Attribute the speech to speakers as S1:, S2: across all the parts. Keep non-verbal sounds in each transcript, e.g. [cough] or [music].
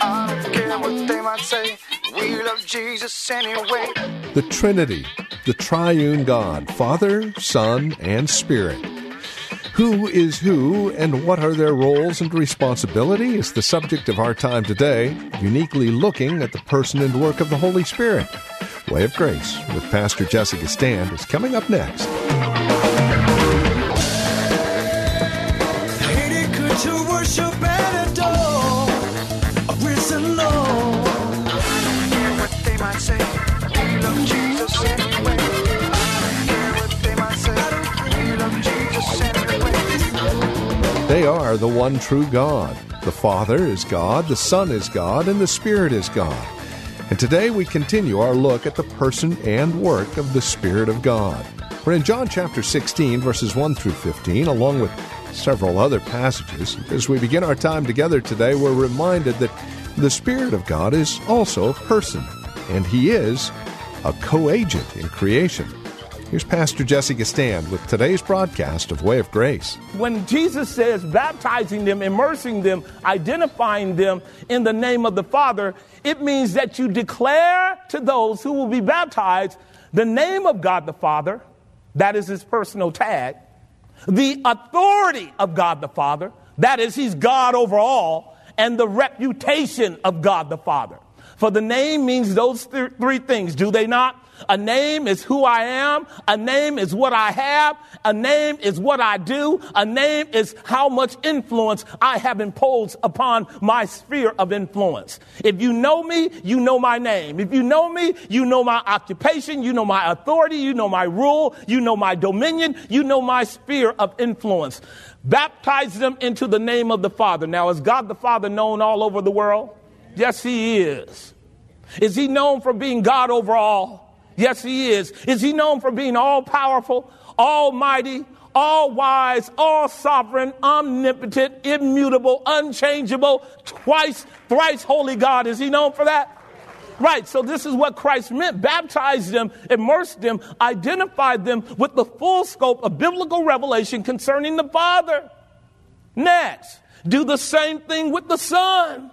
S1: I care what they might say. We love Jesus anyway.
S2: The Trinity, the triune God, Father, Son, and Spirit. Who is who and what are their roles and responsibility is the subject of our time today, uniquely looking at the person and work of the Holy Spirit. Way of Grace with Pastor Jesse Gistand is coming up next. Are the one true God. The Father is God, the Son is God, and the Spirit is God. And today we continue our look at the person and work of the Spirit of God. We're in John chapter 16, verses 1 through 15, along with several other passages. As we begin our time together today, we're reminded that the Spirit of God is also a person, and He is a co agent in creation. Here's Pastor Jesse Gistand with today's broadcast of Way of Grace.
S3: When Jesus says baptizing them, immersing them, identifying them in the name of the Father, it means that you declare to those who will be baptized the name of God the Father, that is his personal tag, the authority of God the Father, that is he's God over all, and the reputation of God the Father. For the name means those th- three things, do they not? A name is who I am. A name is what I have. A name is what I do. A name is how much influence I have imposed upon my sphere of influence. If you know me, you know my name. If you know me, you know my occupation. You know my authority. You know my rule. You know my dominion. You know my sphere of influence. Baptize them into the name of the Father. Now, is God the Father known all over the world? Yes, He is. Is He known for being God over all? Yes, he is. Is he known for being all powerful, almighty, all wise, all sovereign, omnipotent, immutable, unchangeable, twice, thrice holy God? Is he known for that? Right, so this is what Christ meant. Baptized them, immersed them, identified them with the full scope of biblical revelation concerning the Father. Next, do the same thing with the Son.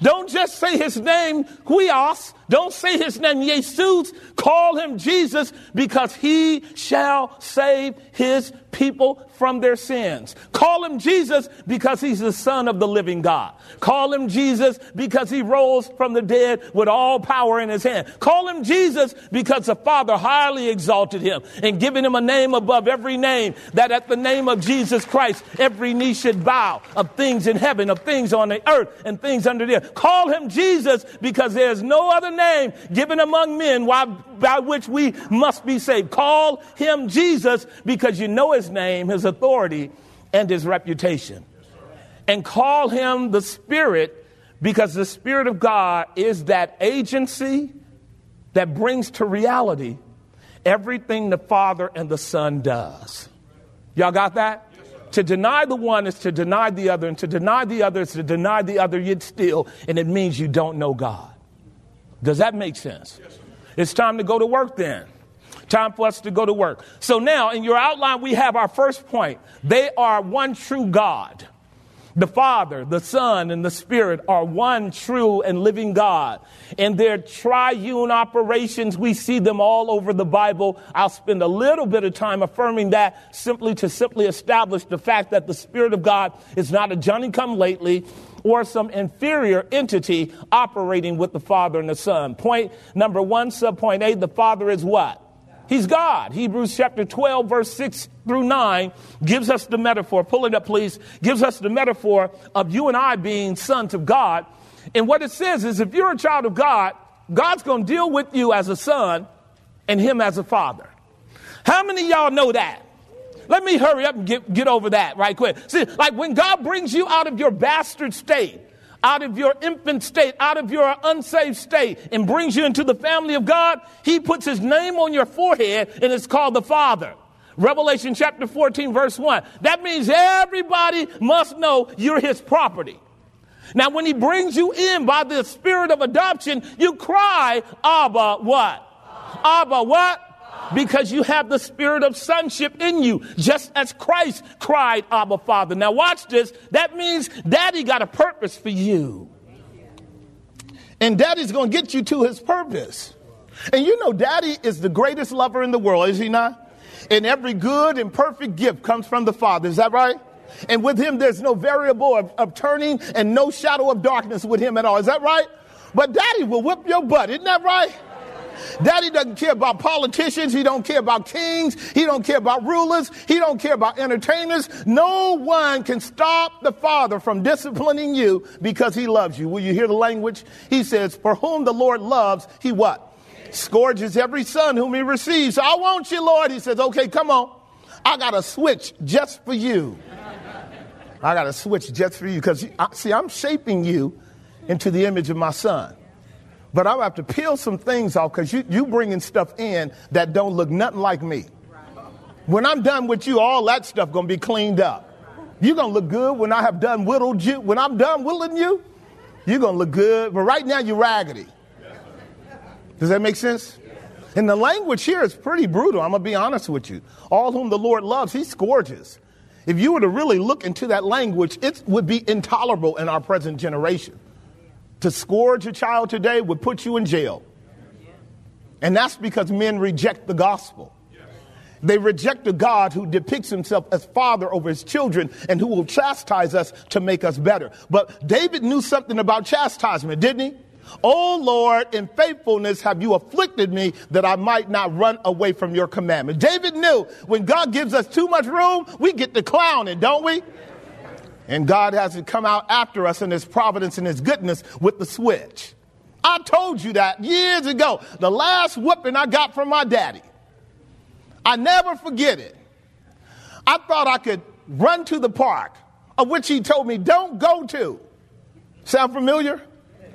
S3: Don't just say his name, Huios. Don't say his name, Jesus. Call him Jesus because he shall save his people from their sins. Call him Jesus because he's the son of the living God. Call him Jesus because he rose from the dead with all power in his hand. Call him Jesus because the Father highly exalted him and given him a name above every name that at the name of Jesus Christ, every knee should bow of things in heaven, of things on the earth and things under the earth. Call him Jesus because there's no other name given among men why, by which we must be saved. Call him Jesus because you know his name, his authority, and his reputation. And call him the Spirit because the Spirit of God is that agency that brings to reality everything the Father and the Son does. Y'all got that? To deny the one is to deny the other, and to deny the other is to deny the other yet still, and it means you don't know God. Does that make sense? It's time to go to work then. Time for us to go to work. So now, in your outline, we have our first point. They are one true God. The Father, the Son, and the Spirit are one true and living God. In their triune operations, we see them all over the Bible. I'll spend a little bit of time affirming that simply to simply establish the fact that the Spirit of God is not a Johnny come lately or some inferior entity operating with the Father and the Son. Point number one, subpoint A, the Father is what? He's God. Hebrews chapter 12, verse 6 through 9 gives us the metaphor. Pull it up, please. Gives us the metaphor of you and I being sons of God. And what it says is if you're a child of God, God's going to deal with you as a son and him as a father. How many of y'all know that? Let me hurry up and get, get over that right quick. See, like when God brings you out of your bastard state, out of your infant state, out of your unsaved state, and brings you into the family of God, he puts his name on your forehead and it's called the Father. Revelation chapter 14, verse 1. That means everybody must know you're his property. Now, when he brings you in by the spirit of adoption, you cry, Abba, what? Abba, what? Because you have the spirit of sonship in you, just as Christ cried, Abba, Father. Now, watch this. That means daddy got a purpose for you. And daddy's going to get you to his purpose. And you know, daddy is the greatest lover in the world, is he not? And every good and perfect gift comes from the Father. Is that right? And with him, there's no variable of, of turning and no shadow of darkness with him at all. Is that right? But daddy will whip your butt. Isn't that right? Daddy doesn't care about politicians. He don't care about kings. He don't care about rulers. He don't care about entertainers. No one can stop the father from disciplining you because he loves you. Will you hear the language? He says, for whom the Lord loves, he what? Scourges every son whom he receives. I want you, Lord. He says, okay, come on. I got a switch just for you. I got a switch just for you because, see, I'm shaping you into the image of my son. But I have to peel some things off because you, you bringing stuff in that don't look nothing like me. When I'm done with you, all that stuff to be cleaned up. You're to look good when I have done whittled you. When I'm done whittling you, you're to look good. But right now, you're raggedy. Does that make sense? And the language here is pretty brutal. I'm to be honest with you. All whom the Lord loves, he scourges. If you were to really look into that language, it would be intolerable in our present generation. To scourge a child today would put you in jail. And that's because men reject the gospel. They reject a God who depicts himself as father over his children and who will chastise us to make us better. But David knew something about chastisement, didn't he? Oh Lord, in faithfulness have you afflicted me that I might not run away from your commandment. David knew when God gives us too much room, we get to clowning, don't we? And God has to come out after us in his providence and his goodness with the switch. I told you that years ago. The last whooping I got from my daddy. I never forget it. I thought I could run to the park, of which he told me, don't go to. Sound familiar?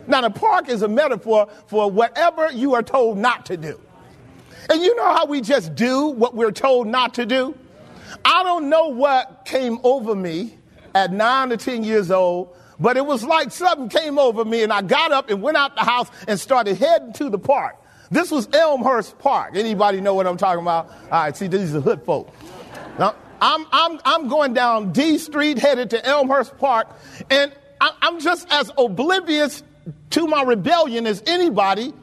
S3: Now, the park is a metaphor for whatever you are told not to do. And you know how we just do what we're told not to do? I don't know what came over me at nine or 10 years old, but it was like something came over me and I got up and went out the house and started heading to the park. This was Elmhurst Park. Anybody know what I'm talking about? All right, see, these are hood folk. Now, I'm, I'm, I'm going down D Street headed to Elmhurst Park, and I, I'm just as oblivious to my rebellion as anybody.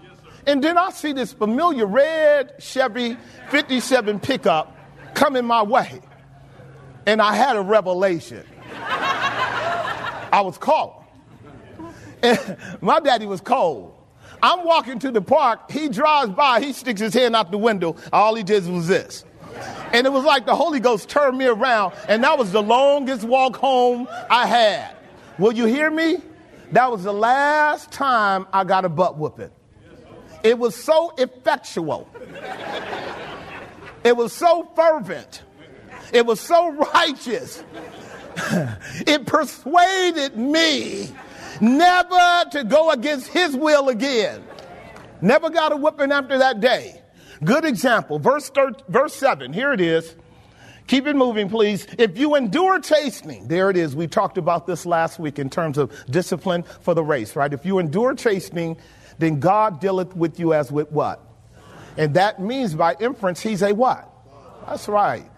S3: And then I see this familiar red Chevy 57 pickup coming my way. And I had a revelation. I was. And my daddy was cold. I'm walking to the park. He drives by. He sticks his hand out the window. All he did was this. And it was like the Holy Ghost turned me around. And that was the longest walk home I had. Will you hear me? That was the last time I got a butt whooping. It was so effectual. It was so fervent. It was so righteous. [laughs] It persuaded me never to go against his will again. Never got a whooping after that day. Good example. Verse, thir- verse 7. Here it is. Keep it moving, please. If you endure chastening, there it is. We talked about this last week in terms of discipline for the race, right? If you endure chastening, then God dealeth with you as with what? And that means by inference, he's a what? That's right.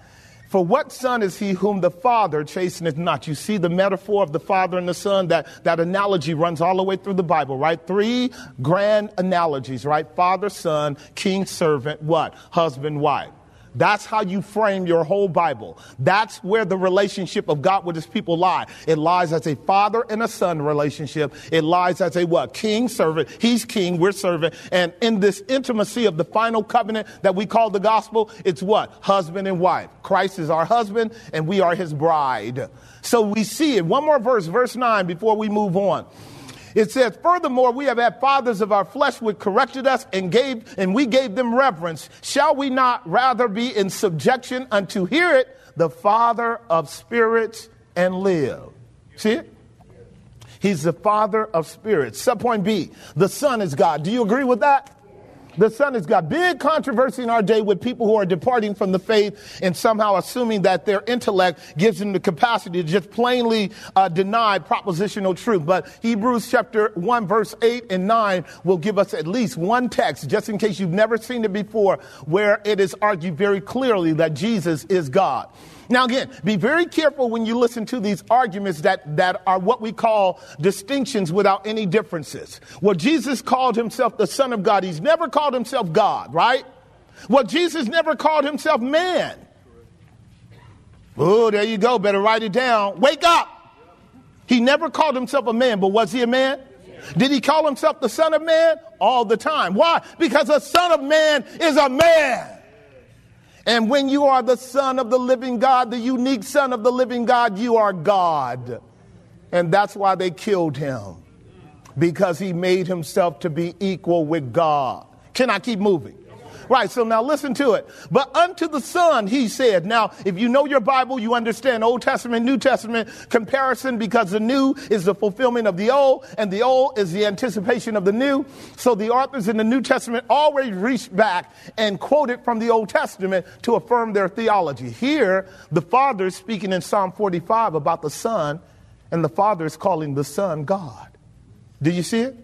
S3: For what son is he whom the father chasteneth not? You see the metaphor of the father and the son, that, that analogy runs all the way through the Bible, right? Three grand analogies, right? Father, son, king, servant, what? Husband, wife. That's how you frame your whole Bible. That's where the relationship of God with his people lie. It lies as a father and a son relationship. It lies as a what? King servant. He's king, we're servant. And in this intimacy of the final covenant that we call the gospel, it's what? Husband and wife. Christ is our husband and we are his bride. So we see it. One more verse, verse 9 before we move on. It says, furthermore, we have had fathers of our flesh which corrected us and gave, and we gave them reverence. Shall we not rather be in subjection unto hear it, the Father of spirits and live? See it? He's the Father of spirits. Subpoint B, the Son is God. Do you agree with that? The Son is God. Big controversy in our day with people who are departing from the faith and somehow assuming that their intellect gives them the capacity to just plainly uh, deny propositional truth. But Hebrews chapter 1, verse 8 and 9 will give us at least one text, just in case you've never seen it before, where it is argued very clearly that Jesus is God. Now, again, be very careful when you listen to these arguments that, that are what we call distinctions without any differences. Well, Jesus called himself the Son of God. He's never called himself God, right? Well, Jesus never called himself man. Oh, there you go. Better write it down. Wake up. He never called himself a man, but was he a man? Did he call himself the Son of Man? All the time. Why? Because the Son of Man is a man. And when you are the Son of the living God, the unique Son of the living God, you are God. And that's why they killed him, because he made himself to be equal with God. Can I keep moving? Right, so now listen to it. But unto the Son, he said. Now, if you know your Bible, you understand Old Testament, New Testament comparison because the new is the fulfillment of the old, and the old is the anticipation of the new. So the authors in the New Testament always reached back and quoted from the Old Testament to affirm their theology. Here, the Father is speaking in Psalm 45 about the Son, and the Father is calling the Son God. Do you see it?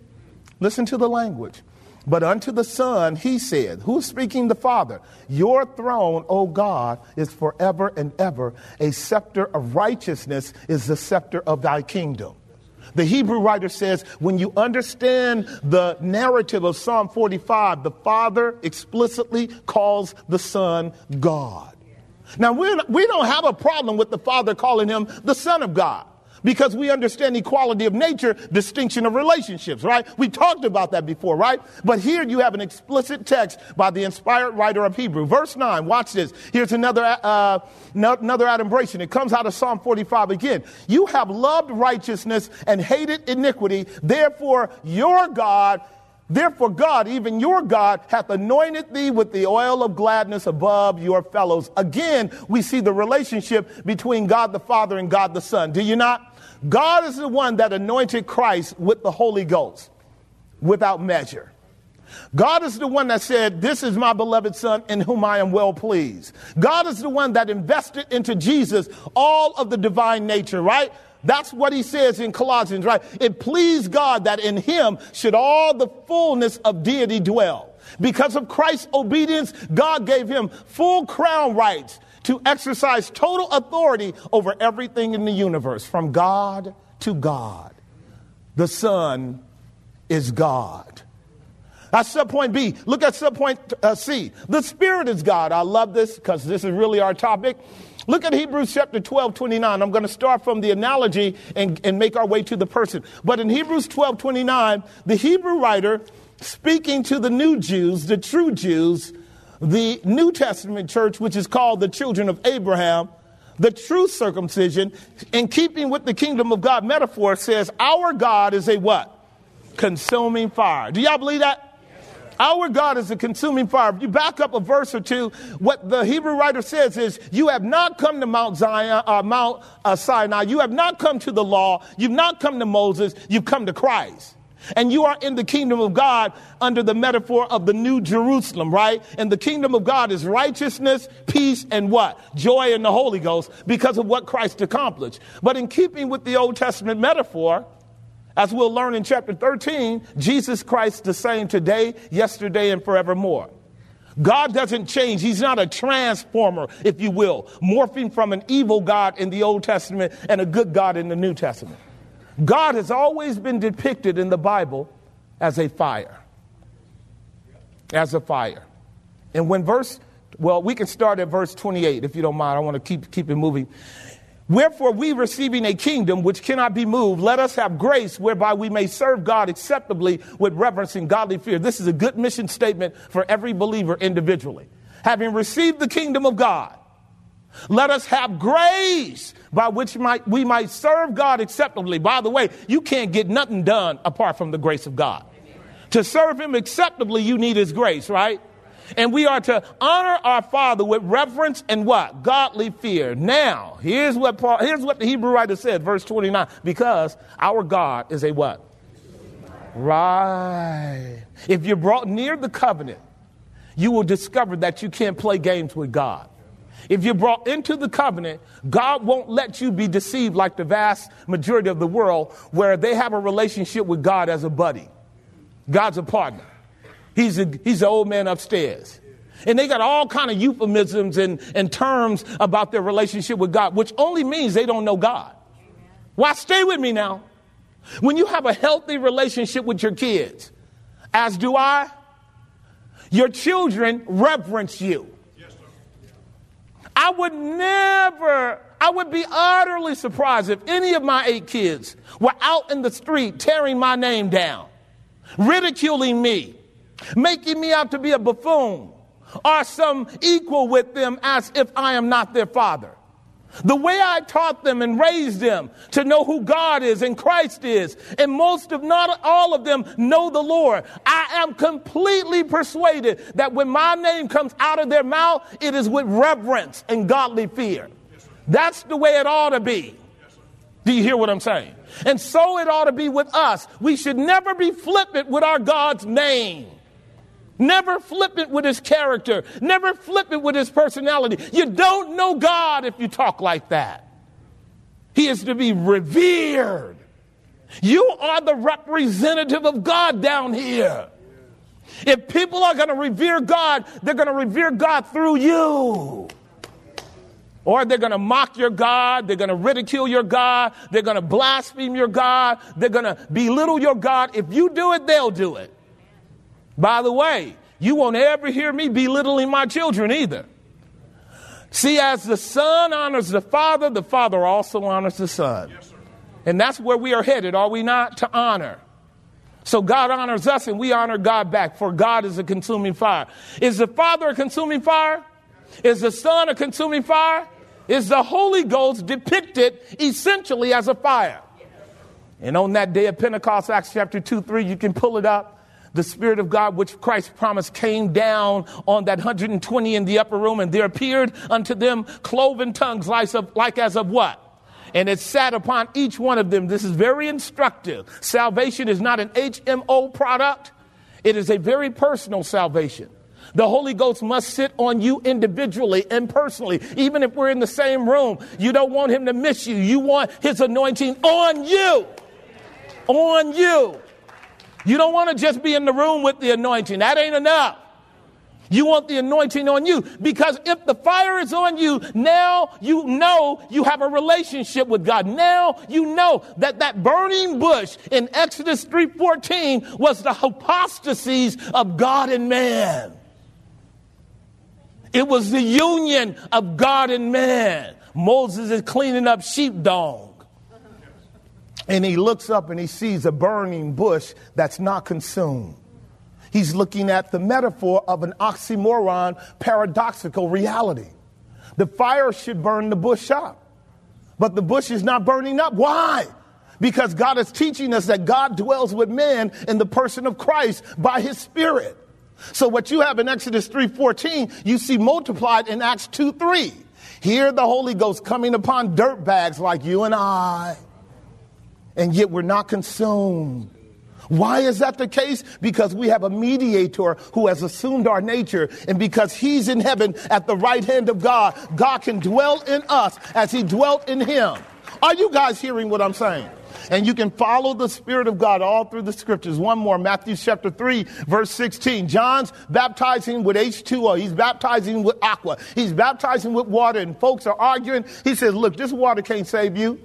S3: Listen to the language. But unto the Son he said, Who's speaking? The Father. Your throne, O God, is forever and ever. A scepter of righteousness is the scepter of thy kingdom. The Hebrew writer says, when you understand the narrative of Psalm 45, the Father explicitly calls the Son God. Now, we don't have a problem with the Father calling him the Son of God because we understand equality of nature, distinction of relationships, right? We talked about that before, right? But here you have an explicit text by the inspired writer of Hebrew. Verse 9, watch this. Here's another, uh, another adumbration. It comes out of Psalm 45 again. You have loved righteousness and hated iniquity. Therefore, your God Therefore, God, even your God, hath anointed thee with the oil of gladness above your fellows. Again, we see the relationship between God the Father and God the Son. Do you not? God is the one that anointed Christ with the Holy Ghost without measure. God is the one that said, This is my beloved Son in whom I am well pleased. God is the one that invested into Jesus all of the divine nature, right? That's what he says in Colossians, right? It pleased God that in him should all the fullness of deity dwell. Because of Christ's obedience, God gave him full crown rights to exercise total authority over everything in the universe, from God to God. The Son is God. That's subpoint B. Look at subpoint uh, C. The Spirit is God. I love this because this is really our topic. Look at Hebrews chapter 12, 29. I'm going to start from the analogy and, and make our way to the person. But in Hebrews 12, 29, the Hebrew writer speaking to the new Jews, the true Jews, the New Testament church, which is called the children of Abraham, the true circumcision, in keeping with the kingdom of God metaphor, says, Our God is a what? Consuming fire. Do y'all believe that? Our God is a consuming fire. If you back up a verse or two, what the Hebrew writer says is, You have not come to Mount Zion, uh, Mount uh, Sinai. You have not come to the law. You've not come to Moses. You've come to Christ. And you are in the kingdom of God under the metaphor of the new Jerusalem, right? And the kingdom of God is righteousness, peace, and what? Joy in the Holy Ghost because of what Christ accomplished. But in keeping with the Old Testament metaphor, as we'll learn in chapter 13, Jesus Christ the same today, yesterday, and forevermore. God doesn't change. He's not a transformer, if you will, morphing from an evil God in the Old Testament and a good God in the New Testament. God has always been depicted in the Bible as a fire. As a fire. And when verse, well, we can start at verse 28 if you don't mind. I want to keep, keep it moving. Wherefore, we receiving a kingdom which cannot be moved, let us have grace whereby we may serve God acceptably with reverence and godly fear. This is a good mission statement for every believer individually. Having received the kingdom of God, let us have grace by which might, we might serve God acceptably. By the way, you can't get nothing done apart from the grace of God. To serve Him acceptably, you need His grace, right? And we are to honor our Father with reverence and what? Godly fear. Now, here's what Paul, here's what the Hebrew writer said, verse 29. Because our God is a what? Right. If you're brought near the covenant, you will discover that you can't play games with God. If you're brought into the covenant, God won't let you be deceived like the vast majority of the world where they have a relationship with God as a buddy. God's a partner. He's a, he's the old man upstairs. And they got all kind of euphemisms and, and terms about their relationship with God, which only means they don't know God. Why stay with me now? When you have a healthy relationship with your kids, as do I, your children reverence you. I would never, I would be utterly surprised if any of my eight kids were out in the street tearing my name down, ridiculing me, making me out to be a buffoon or some equal with them as if I am not their father. The way I taught them and raised them to know who God is and Christ is, and most of not all of them know the Lord. I am completely persuaded that when my name comes out of their mouth, it is with reverence and godly fear. That's the way it ought to be. Do you hear what I'm saying? And so it ought to be with us. We should never be flippant with our God's name. Never flippant with his character. Never flippant with his personality. You don't know God if you talk like that. He is to be revered. You are the representative of God down here. If people are going to revere God, they're going to revere God through you. Or they're going to mock your God. They're going to ridicule your God. They're going to blaspheme your God. They're going to belittle your God. If you do it, they'll do it. By the way, you won't ever hear me belittling my children either. See, as the Son honors the Father, the Father also honors the Son. Yes, and that's where we are headed, are we not? To honor. So God honors us and we honor God back, for God is a consuming fire. Is the Father a consuming fire? Is the Son a consuming fire? Is the Holy Ghost depicted essentially as a fire? And on that day of Pentecost, Acts chapter 2, 3, you can pull it up the Spirit of God, which Christ promised, came down on that 120 in the upper room, and there appeared unto them cloven tongues like, as of what? And it sat upon each one of them. This is very instructive. Salvation is not an HMO product, it is a very personal salvation. The Holy Ghost must sit on you individually and personally. Even if we're in the same room, you don't want Him to miss you. You want His anointing on you. On you. You don't want to just be in the room with the anointing. That ain't enough. You want the anointing on you because if the fire is on you, now you know you have a relationship with God. Now you know that that burning bush in Exodus 3:14 was the hypostases of God and man. It was the union of God and man. Moses is cleaning up sheep dung and he looks up and he sees a burning bush that's not consumed. He's looking at the metaphor of an oxymoron, paradoxical reality. The fire should burn the bush up, but the bush is not burning up. Why? Because God is teaching us that God dwells with men in the person of Christ by his spirit. So what you have in Exodus 3:14, you see multiplied in Acts 2:3. Here the Holy Ghost coming upon dirt bags like you and I and yet we're not consumed. Why is that the case? Because we have a mediator who has assumed our nature, and because he's in heaven at the right hand of God, God can dwell in us as he dwelt in him. Are you guys hearing what I'm saying? And you can follow the Spirit of God all through the scriptures. One more, Matthew chapter 3, verse 16. John's baptizing with H2O. He's baptizing with aqua. He's baptizing with water, and folks are arguing. He says, Look, this water can't save you.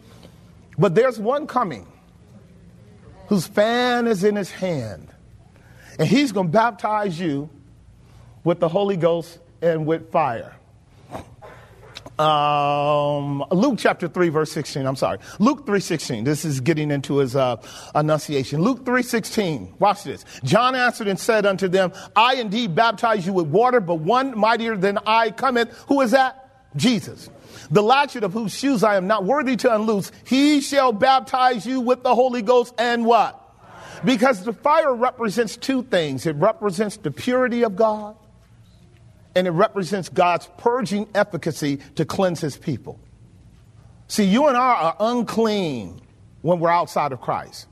S3: But there's one coming whose fan is in his hand. And he's going to baptize you with the Holy Ghost and with fire. Um, Luke chapter 3 verse 16. I'm sorry. Luke 3:16. This is getting into his uh, enunciation. Luke 3:16. Watch this. John answered and said unto them, I indeed baptize you with water, but one mightier than I cometh. Who is that? Jesus the latchet of whose shoes I am not worthy to unloose, he shall baptize you with the Holy Ghost and what? Because the fire represents two things. It represents the purity of God and it represents God's purging efficacy to cleanse his people. See, you and I are unclean when we're outside of Christ.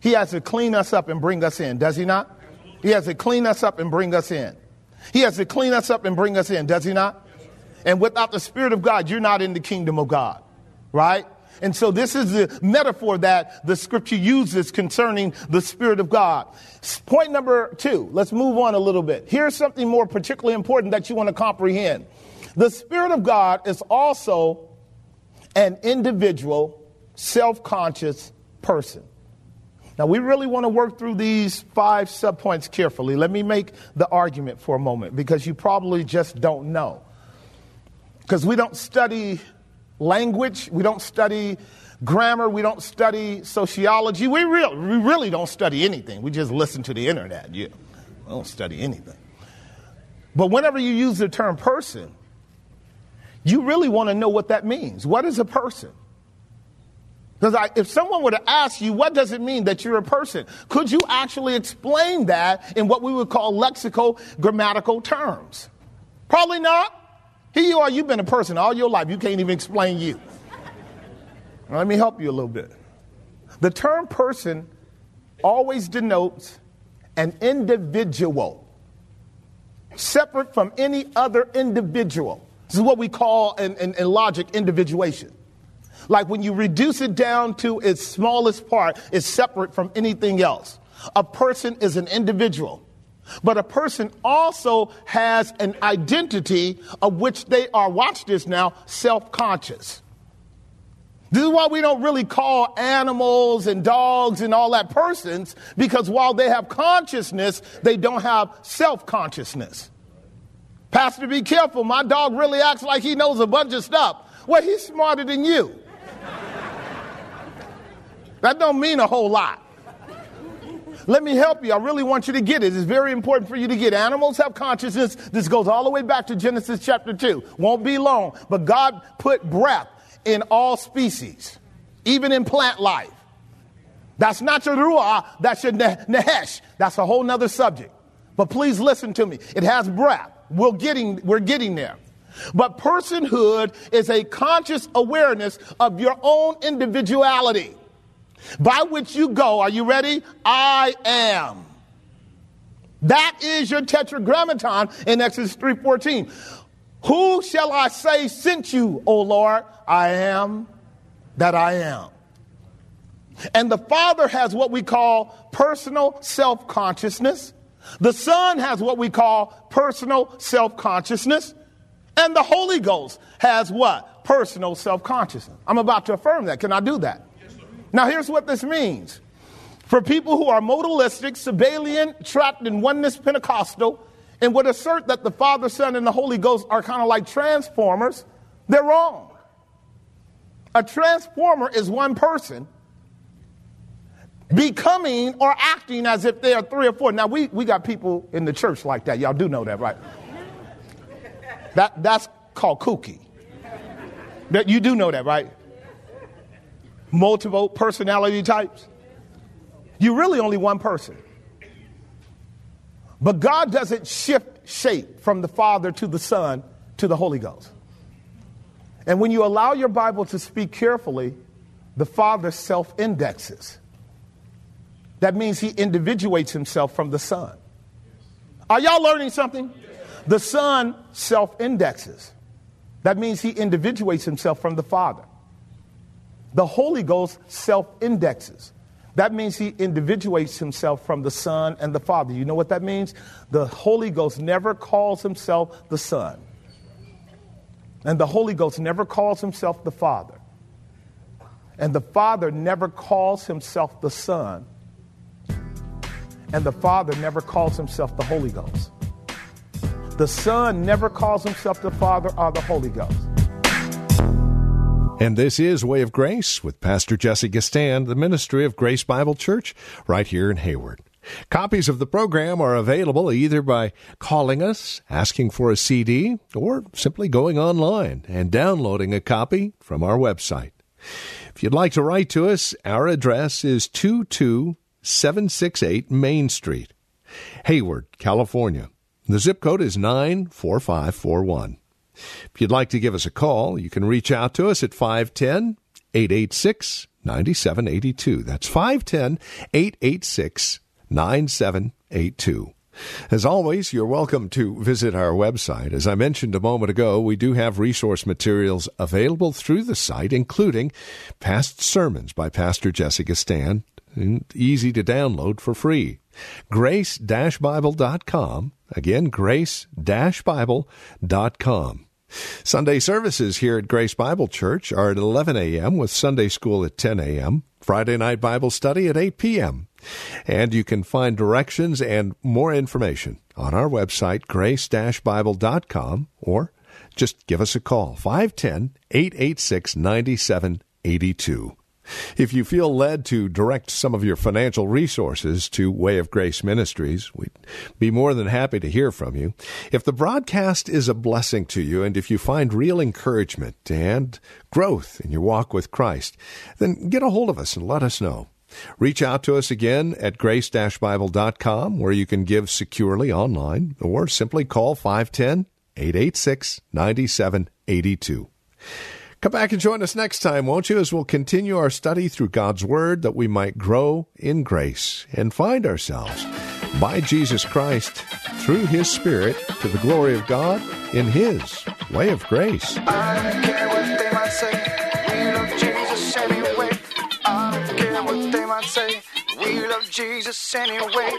S3: He has to clean us up and bring us in, does he not? He has to clean us up and bring us in. He has to clean us up and bring us in, does he not? And without the Spirit of God, you're not in the kingdom of God, right? And so this is the metaphor that the scripture uses concerning the Spirit of God. Point number two, let's move on a little bit. Here's something more particularly important that you want to comprehend. The Spirit of God is also an individual, self conscious person. Now, we really want to work through these five subpoints carefully. Let me make the argument for a moment because you probably just don't know. Because we don't study language, we don't study grammar, we don't study sociology. We, real, we really don't study anything. We just listen to the internet. Yeah, we don't study anything. But whenever you use the term person, you really want to know what that means. What is a person? Because if someone were to ask you, what does it mean that you're a person? Could you actually explain that in what we would call lexical grammatical terms? Probably not. Here you are, you've been a person all your life. You can't even explain you. Let me help you a little bit. The term person always denotes an individual, separate from any other individual. This is what we call in, in, in logic individuation. Like when you reduce it down to its smallest part, it's separate from anything else. A person is an individual. But a person also has an identity of which they are, watch this now, self conscious. This is why we don't really call animals and dogs and all that persons, because while they have consciousness, they don't have self consciousness. Pastor, be careful. My dog really acts like he knows a bunch of stuff. Well, he's smarter than you. That don't mean a whole lot. Let me help you. I really want you to get it. It's very important for you to get. Animals have consciousness. This goes all the way back to Genesis chapter 2. Won't be long, but God put breath in all species, even in plant life. That's not your ruah, that's your nephesh. That's a whole nother subject. But please listen to me. It has breath. We're getting, we're getting there. But personhood is a conscious awareness of your own individuality by which you go. Are you ready? I am. That is your tetragrammaton in Exodus 3:14. Who shall I say sent you, O Lord? I am that I am. And the Father has what we call personal self consciousness. The Son has what we call personal self consciousness. And the Holy Ghost has what? Personal self consciousness. I'm about to affirm that. Can I do that? Now, here's what this means. For people who are modalistic, Sabellian, trapped in oneness Pentecostal, and would assert that the Father, Son, and the Holy Ghost are kind of like transformers, they're wrong. A transformer is one person becoming or acting as if they are three or four. Now, we, we got people in the church like that. Y'all do know that, right? That, that's called kooky. That, you do know that, right? Multiple personality types. You're really only one person. But God doesn't shift shape from the Father to the Son to the Holy Ghost. And when you allow your Bible to speak carefully, the Father self indexes. That means he individuates himself from the Son. Are y'all learning something? The Son self indexes. That means he individuates himself from the Father. The Holy Ghost self indexes. That means he individuates himself from the Son and the Father. You know what that means? The Holy Ghost never calls himself the Son. And the Holy Ghost never calls himself the Father. And the Father never calls himself the Son. And the Father never calls himself the Holy Ghost. The Son never calls himself the Father or the Holy Ghost.
S2: And this is Way of Grace with Pastor Jesse Gistand, the ministry of Grace Bible Church, right here in Hayward. Copies of the program are available either by calling us, asking for a CD, or simply going online and downloading a copy from our website. If you'd like to write to us, our address is 22768 Main Street, Hayward, California The zip code is 94541. If you'd like to give us a call, you can reach out to us at 510 886 9782. That's 510 886 9782. As always, you're welcome to visit our website. As I mentioned a moment ago, we do have resource materials available through the site, including past sermons by Pastor Jesse Gistand, easy to download for free. Grace-Bible.com. Again, grace-bible.com. Sunday services here at Grace Bible Church are at 11 a.m. with Sunday school at 10 a.m., Friday night Bible study at 8 p.m. And you can find directions and more information on our website, grace-bible.com, or just give us a call, 510 886 9782. If you feel led to direct some of your financial resources to Way of Grace Ministries, we'd be more than happy to hear from you. If the broadcast is a blessing to you and if you find real encouragement and growth in your walk with Christ, then get a hold of us and let us know. Reach out to us again at grace-bible.com where you can give securely online or simply call 510 886 9782. Come back and join us next time, won't you, as we'll continue our study through God's Word that we might grow in grace and find ourselves by Jesus Christ through His Spirit to the glory of God in His way of grace.
S1: Jesus anyway.